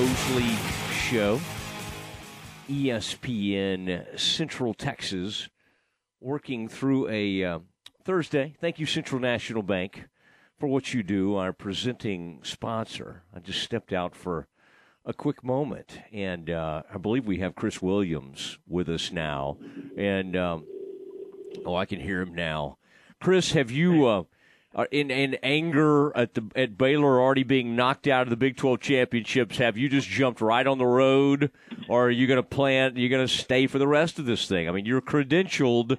Mosley Show, ESPN Central Texas, working through a uh, Thursday. Thank you, Central National Bank, for what you do, our presenting sponsor. I just stepped out for a quick moment, and uh, I believe we have Chris Williams with us now. And, um, oh, I can hear him now. Chris, have you. Uh, uh, in in anger at the at Baylor already being knocked out of the Big 12 championships, have you just jumped right on the road, or are you going to plan? You're going to stay for the rest of this thing? I mean, you're credentialed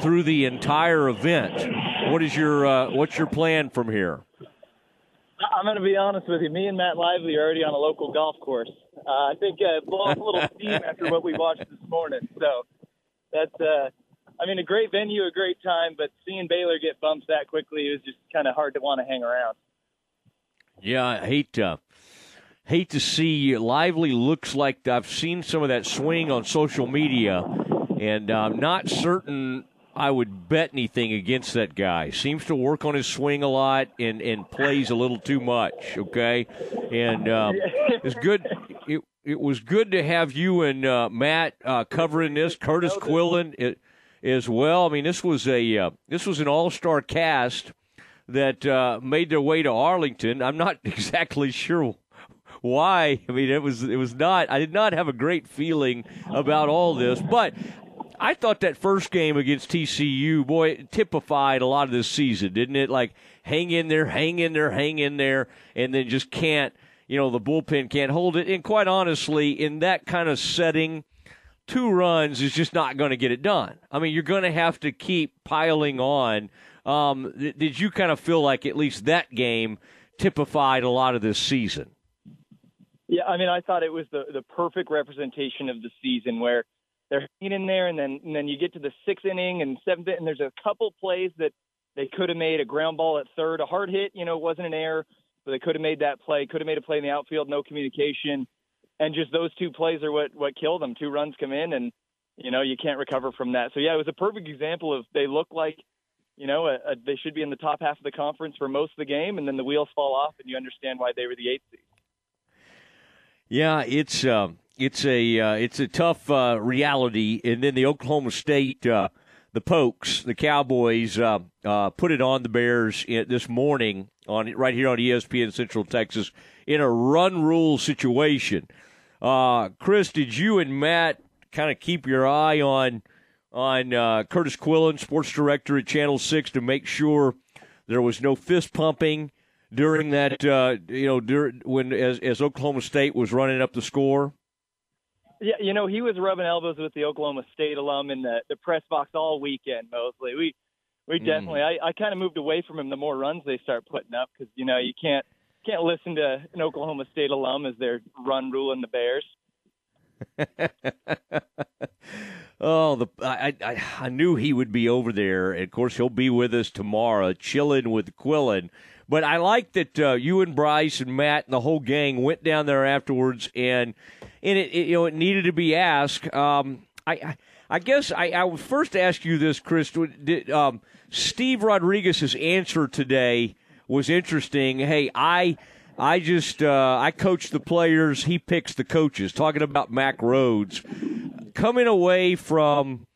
through the entire event. What is your uh, what's your plan from here? I'm going to be honest with you. Me and Matt Lively are already on a local golf course. Uh, I think uh, blow off a little steam after what we watched this morning. So that's uh, I mean, a great venue, a great time, but seeing Baylor get bumped that quickly was just kind of hard to want to hang around. Yeah, I hate uh, hate to see Lively looks like I've seen some of that swing on social media, and I'm not certain I would bet anything against that guy. Seems to work on his swing a lot and, and plays a little too much. Okay, and um, it's good. It, it was good to have you and uh, Matt uh, covering this. Curtis Quillen. It, as well. I mean, this was a uh, this was an all star cast that uh, made their way to Arlington. I'm not exactly sure why. I mean, it was it was not. I did not have a great feeling about all this, but. I thought that first game against TCU, boy, typified a lot of this season, didn't it? Like, hang in there, hang in there, hang in there, and then just can't, you know, the bullpen can't hold it. And quite honestly, in that kind of setting, two runs is just not going to get it done. I mean, you're going to have to keep piling on. Um, th- did you kind of feel like at least that game typified a lot of this season? Yeah, I mean, I thought it was the the perfect representation of the season where they're hanging in there, and then and then you get to the sixth inning and seventh, and there's a couple plays that they could have made a ground ball at third, a hard hit, you know, wasn't an error, but they could have made that play, could have made a play in the outfield, no communication and just those two plays are what what killed them. Two runs come in, and you know you can't recover from that. So yeah, it was a perfect example of they look like you know a, a, they should be in the top half of the conference for most of the game, and then the wheels fall off, and you understand why they were the eighth seed. Yeah, it's uh, it's a uh, it's a tough uh, reality, and then the Oklahoma State. The Pokes, the Cowboys, uh, uh, put it on the Bears this morning on right here on ESPN Central Texas in a run rule situation. Uh, Chris, did you and Matt kind of keep your eye on on uh, Curtis Quillen, sports director at Channel Six, to make sure there was no fist pumping during that? Uh, you know, during, when as, as Oklahoma State was running up the score. Yeah, you know, he was rubbing elbows with the Oklahoma State alum in the, the press box all weekend. Mostly, we we mm. definitely. I, I kind of moved away from him the more runs they start putting up because you know you can't can't listen to an Oklahoma State alum as they're run ruling the Bears. oh, the I, I I knew he would be over there. Of course, he'll be with us tomorrow, chilling with Quillen. But I like that uh, you and Bryce and Matt and the whole gang went down there afterwards, and and it, it you know it needed to be asked. Um, I, I guess I, I would first ask you this, Chris. Did, um, Steve Rodriguez's answer today was interesting. Hey, I I just uh, I coach the players. He picks the coaches. Talking about Mack Rhoades, coming away from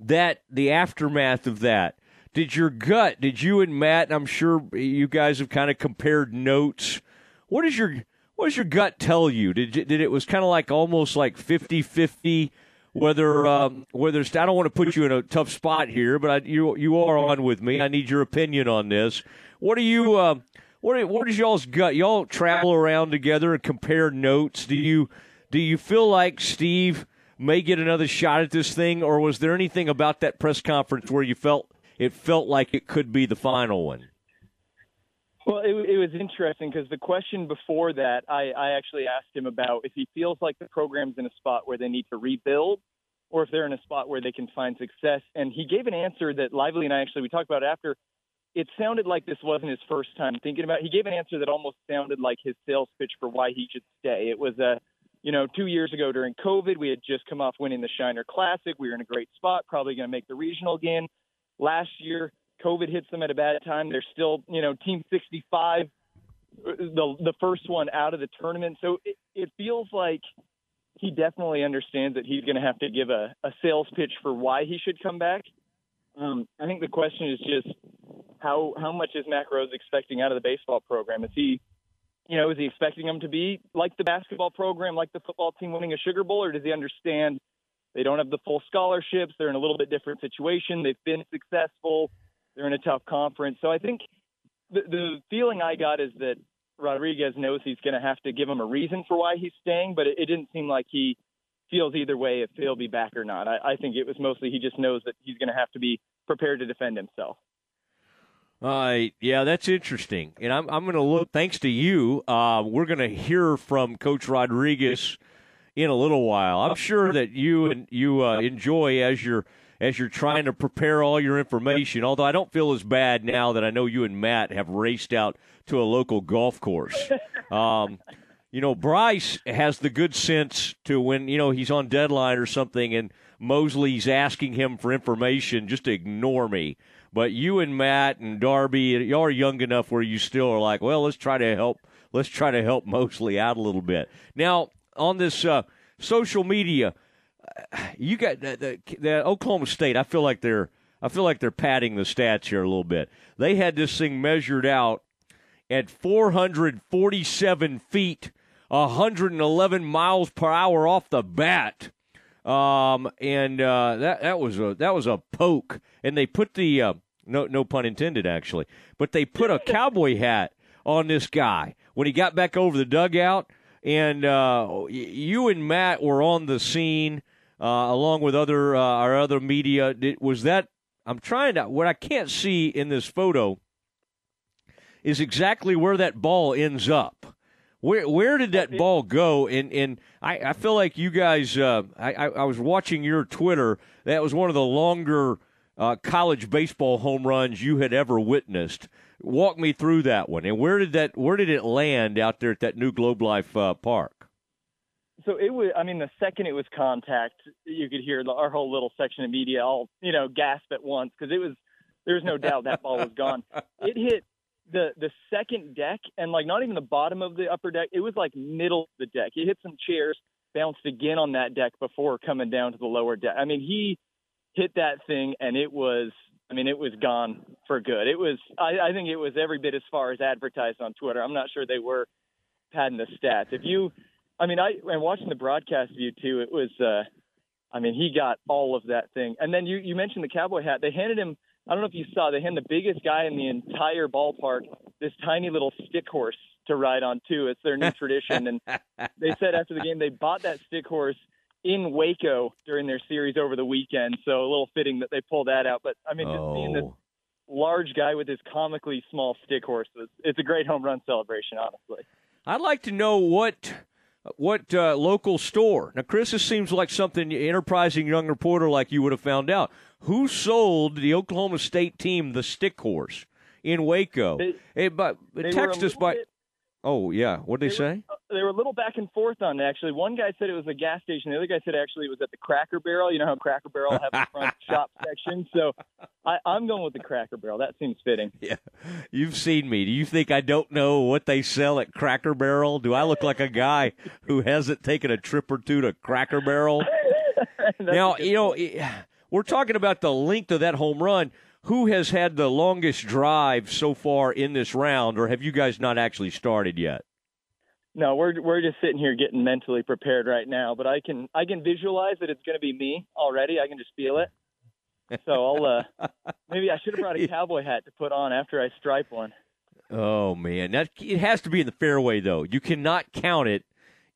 that, the aftermath of that. Did your gut? Did you and Matt? I'm sure you guys have kind of compared notes. What is your what does your gut tell you? Did did it was kind of like almost like 50-50 whether um, whether I don't want to put you in a tough spot here, but I, you you are on with me. I need your opinion on this. What do you uh, what what is y'all's gut? Y'all travel around together and compare notes. Do you do you feel like Steve may get another shot at this thing, or was there anything about that press conference where you felt it felt like it could be the final one? Well, it, it was interesting because the question before that, I, I actually asked him about if he feels like the program's in a spot where they need to rebuild or if they're in a spot where they can find success. And he gave an answer that Lively and I actually, we talked about after. It sounded like this wasn't his first time thinking about. It. He gave an answer that almost sounded like his sales pitch for why he should stay. It was a, you know, two years ago during COVID, we had just come off winning the Shiner Classic. We were in a great spot, probably going to make the regional again. Last year, COVID hits them at a bad time. They're still, you know, Team 65 the the first one out of the tournament. So it, it feels like he definitely understands that he's going to have to give a, a sales pitch for why he should come back. Um, I think the question is just how how much is Mack Rhoades expecting out of the baseball program? Is he, you know, is he expecting them to be like the basketball program, like the football team winning a Sugar Bowl, or does he understand they don't have the full scholarships? They're in a little bit different situation. They've been successful. They're in a tough conference. So I think the, the feeling I got is that Rodriguez knows he's going to have to give him a reason for why he's staying, but it, it didn't seem like he feels either way if he'll be back or not. I, I think it was mostly he just knows that he's going to have to be prepared to defend himself. Uh, yeah, that's interesting. And I'm, I'm going to look, thanks to you, uh, we're going to hear from Coach Rodriguez in a little while. I'm sure that you and you uh, enjoy as you're as you're trying to prepare all your information. Although I don't feel as bad now that I know you and Matt have raced out to a local golf course. Um, you know, Bryce has the good sense to when you know he's on deadline or something, and Mosley's asking him for information, just to ignore me. But you and Matt and Darby, you are young enough where you still are like, well, let's try to help. Let's try to help Mosley out a little bit. Now, on this uh, social media, you got the, the, the Oklahoma State. I feel like they're I feel like they're padding the stats here a little bit. They had this thing measured out at 447 feet, 111 miles per hour off the bat. Um, and uh, that that was a that was a poke, and they put the uh, no no pun intended actually, but they put a cowboy hat on this guy when he got back over the dugout, and uh, you and Matt were on the scene along with other uh, our other media. was that I'm trying to what I can't see in this photo is exactly where that ball ends up. Where where did that ball go? And and I, I feel like you guys. Uh, I I was watching your Twitter. That was one of the longer uh, college baseball home runs you had ever witnessed. Walk me through that one. And where did that where did it land out there at that new Globe Life uh, Park? So it was. I mean, the second it was contact, you could hear the, our whole little section of media all you know gasp at once because it was. There was no doubt that ball was gone. It hit the the second deck and like not even the bottom of the upper deck. It was like middle of the deck. It hit some chairs, bounced again on that deck before coming down to the lower deck. I mean, he hit that thing and it was. I mean, it was gone for good. It was. I, I think it was every bit as far as advertised on Twitter. I'm not sure they were padding the stats. If you, I mean, I and watching the broadcast view too. It was. uh I mean, he got all of that thing. And then you you mentioned the cowboy hat. They handed him I don't know if you saw, they hand the biggest guy in the entire ballpark this tiny little stick horse to ride on too. It's their new tradition, and they said after the game they bought that stick horse in Waco during their series over the weekend. So a little fitting that they pull that out. But I mean, just oh. seeing this oh. large guy with his comically small stick horse, it's a great home run celebration, honestly. I'd like to know what what uh, local store. Now, Chris, this seems like something an enterprising young reporter like you would have found out. Who sold the Oklahoma State team the stick horse in Waco? They, hey, but text us by. Bit, oh yeah, what did they, they say? Were, they were a little back and forth on it, actually. One guy said it was a gas station. The other guy said actually it was at the Cracker Barrel. You know how Cracker Barrel have the front shop section. So I, I'm going with the Cracker Barrel. That seems fitting. Yeah, you've seen me. Do you think I don't know what they sell at Cracker Barrel? Do I look like a guy who hasn't taken a trip or two to Cracker Barrel? now you know we're talking about the length of that home run. Who has had the longest drive so far in this round, or have you guys not actually started yet? No, we're we're just sitting here getting mentally prepared right now. But I can I can visualize that it's going to be me already. I can just feel it. So I'll uh, maybe I should have brought a cowboy hat to put on after I stripe one. Oh man, that it has to be in the fairway though. You cannot count it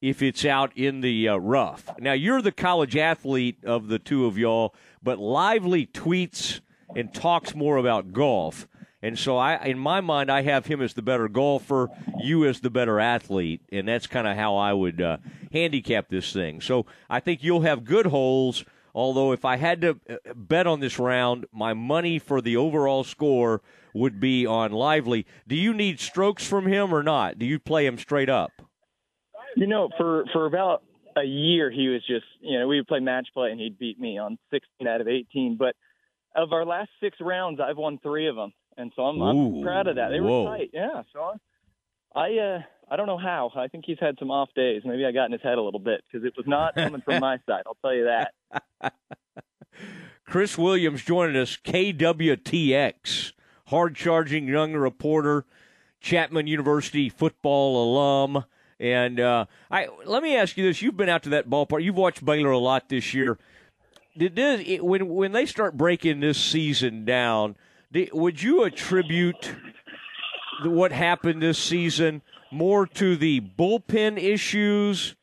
if it's out in the uh, rough. Now you're the college athlete of the two of y'all, but Lively tweets and talks more about golf. And so, I, in my mind, I have him as the better golfer, you as the better athlete, and that's kind of how I would uh, handicap this thing. So, I think you'll have good holes. Although, if I had to uh, bet on this round, my money for the overall score would be on Lively. Do you need strokes from him or not? Do you play him straight up? You know, for for about a year, he was just you know we would play match play and he'd beat me on 16 out of 18. But of our last six rounds, I've won three of them and so I'm, I'm proud of that. They were tight, yeah. So I uh, I don't know how. I think he's had some off days. Maybe I got in his head a little bit because it was not coming from my side. I'll tell you that. Chris Williams joining us, KWTX, hard charging young reporter, Chapman University football alum. And uh, I let me ask you this: You've been out to that ballpark. You've watched Baylor a lot this year. Did this it, when when they start breaking this season down? Did, would you attribute what happened this season more to the bullpen issues,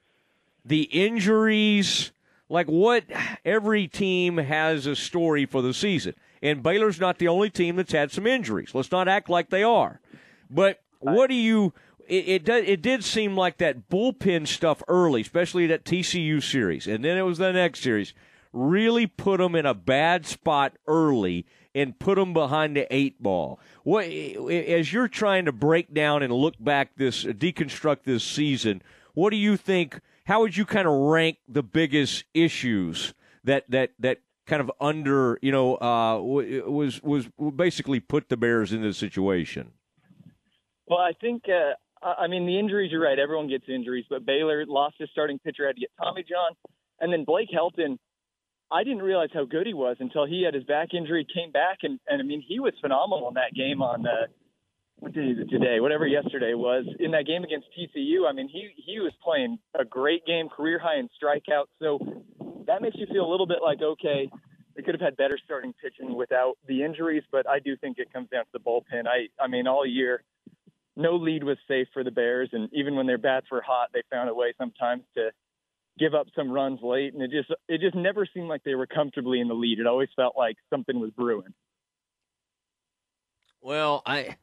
the injuries? Like what? Every team has a story for the season, and Baylor's not the only team that's had some injuries. Let's not act like they are. But what do you? It, it. It did seem like that bullpen stuff early, especially that TCU series, and then it was the next series. Really put them in a bad spot early and put them behind the eight ball. What as you're trying to break down and look back this deconstruct this season? What do you think? How would you kind of rank the biggest issues that that that kind of under you know uh, was was basically put the Bears in this situation? Well, I think uh, I mean the injuries. You're right. Everyone gets injuries, but Baylor lost his starting pitcher, had to get Tommy John, and then Blake Helton I didn't realize how good he was until he had his back injury, came back, and, and I mean, he was phenomenal in that game on uh, what day is it today? Whatever yesterday was in that game against TCU. I mean, he he was playing a great game, career high in strikeouts. So that makes you feel a little bit like okay, they could have had better starting pitching without the injuries. But I do think it comes down to the bullpen. I I mean, all year, no lead was safe for the Bears, and even when their bats were hot, they found a way sometimes to give up some runs late, and it just it just never seemed like they were comfortably in the lead. It always felt like something was brewing. Well, I,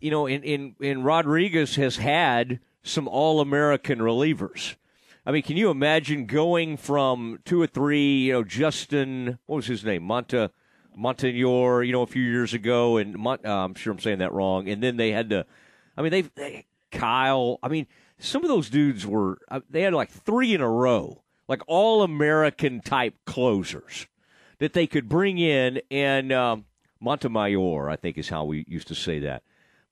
you know, in in, in Rodriguez has had some All American relievers. I mean, can you imagine going from two or three, you know, Justin, what was his name, Monta, Montagnor, you know, a few years ago, and uh, I'm sure I'm saying that wrong, and then they had to, I mean, they, they Kyle, I mean, some of those dudes were uh, they had like three in a row, like all American type closers that they could bring in, and um, Montemayor, I think is how we used to say that.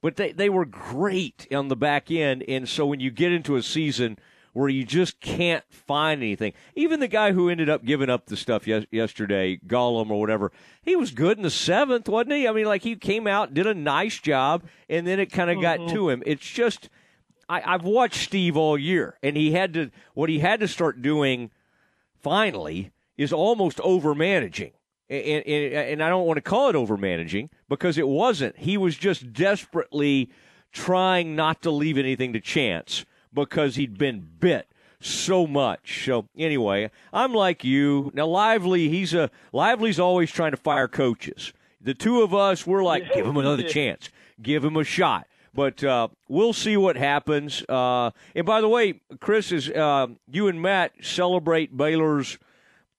But they they were great on the back end, and so when you get into a season where you just can't find anything. Even the guy who ended up giving up the stuff yes, yesterday, Gollum or whatever, he was good in the seventh, wasn't he? I mean, like he came out, did a nice job, and then it kind of mm-hmm. got to him. It's just I, I've watched Steve all year, and he had to what he had to start doing finally is almost over managing. And, and, and, I don't want to call it over managing because it wasn't. He was just desperately trying not to leave anything to chance because he'd been bit so much. So anyway, I'm like you. Now Lively, he's a Lively's always trying to fire coaches. The two of us, we're like, give him another chance, give him a shot. But uh, we'll see what happens. Uh, and by the way, Chris, is uh, you and Matt celebrate Baylor's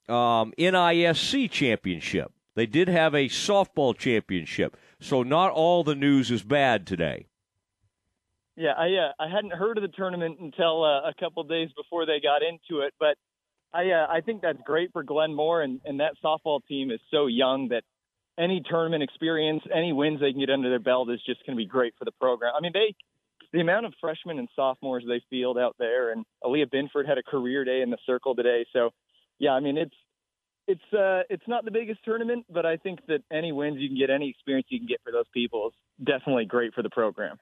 um, NISC championship. They did have a softball championship, so not all the news is bad today. Yeah, I uh, I hadn't heard of the tournament until uh, a couple days before they got into it, but I uh, I think that's great for Glenn Moore and, and that softball team is so young that any tournament experience, any wins they can get under their belt is just going to be great for the program. I mean, they the amount of freshmen and sophomores they field out there, and Aliyah Binford had a career day in the circle today. So, yeah, I mean, it's it's uh, it's not the biggest tournament, but I think that any wins you can get, any experience you can get for those people is definitely great for the program.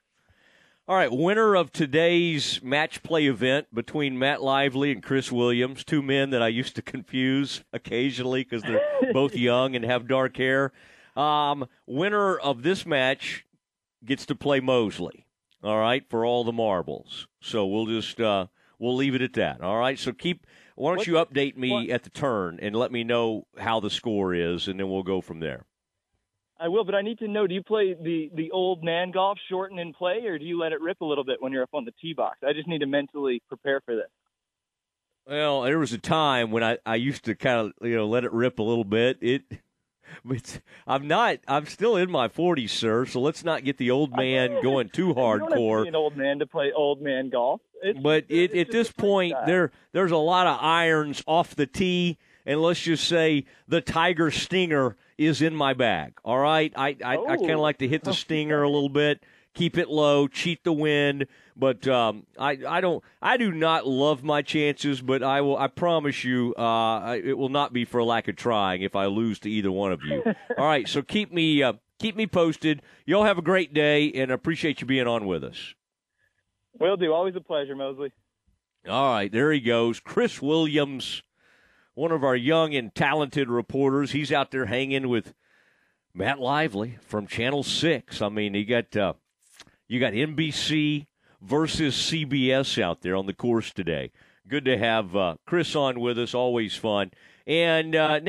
All right, winner of today's match play event between Matt Lively and Chris Williams, two men that I used to confuse occasionally because they're both young and have dark hair. Um, winner of this match gets to play Mosley. All right, for all the marbles. So we'll just uh, we'll leave it at that. All right. So keep. Why don't what, you update me what? at the turn and let me know how the score is, and then we'll go from there. I will, but I need to know: Do you play the the old man golf, shorten and play, or do you let it rip a little bit when you're up on the tee box? I just need to mentally prepare for this. Well, there was a time when I I used to kind of you know let it rip a little bit. It. But I'm not. I'm still in my 40s, sir. So let's not get the old man going too hardcore. an old man to play old man golf. It's, but it, at this point, there there's a lot of irons off the tee, and let's just say the Tiger Stinger is in my bag. All right, I I, oh. I kind of like to hit the stinger a little bit, keep it low, cheat the wind. But um, I, I don't, I do not love my chances. But I will, I promise you, uh, it will not be for lack of trying if I lose to either one of you. All right, so keep me, uh, keep me posted. Y'all have a great day, and appreciate you being on with us. Will do. Always a pleasure, Mosley. All right, there he goes, Chris Williams, one of our young and talented reporters. He's out there hanging with Matt Lively from Channel Six. I mean, you got uh, you got NBC versus CBS out there on the course today. Good to have uh, Chris on with us. Always fun. And uh, now.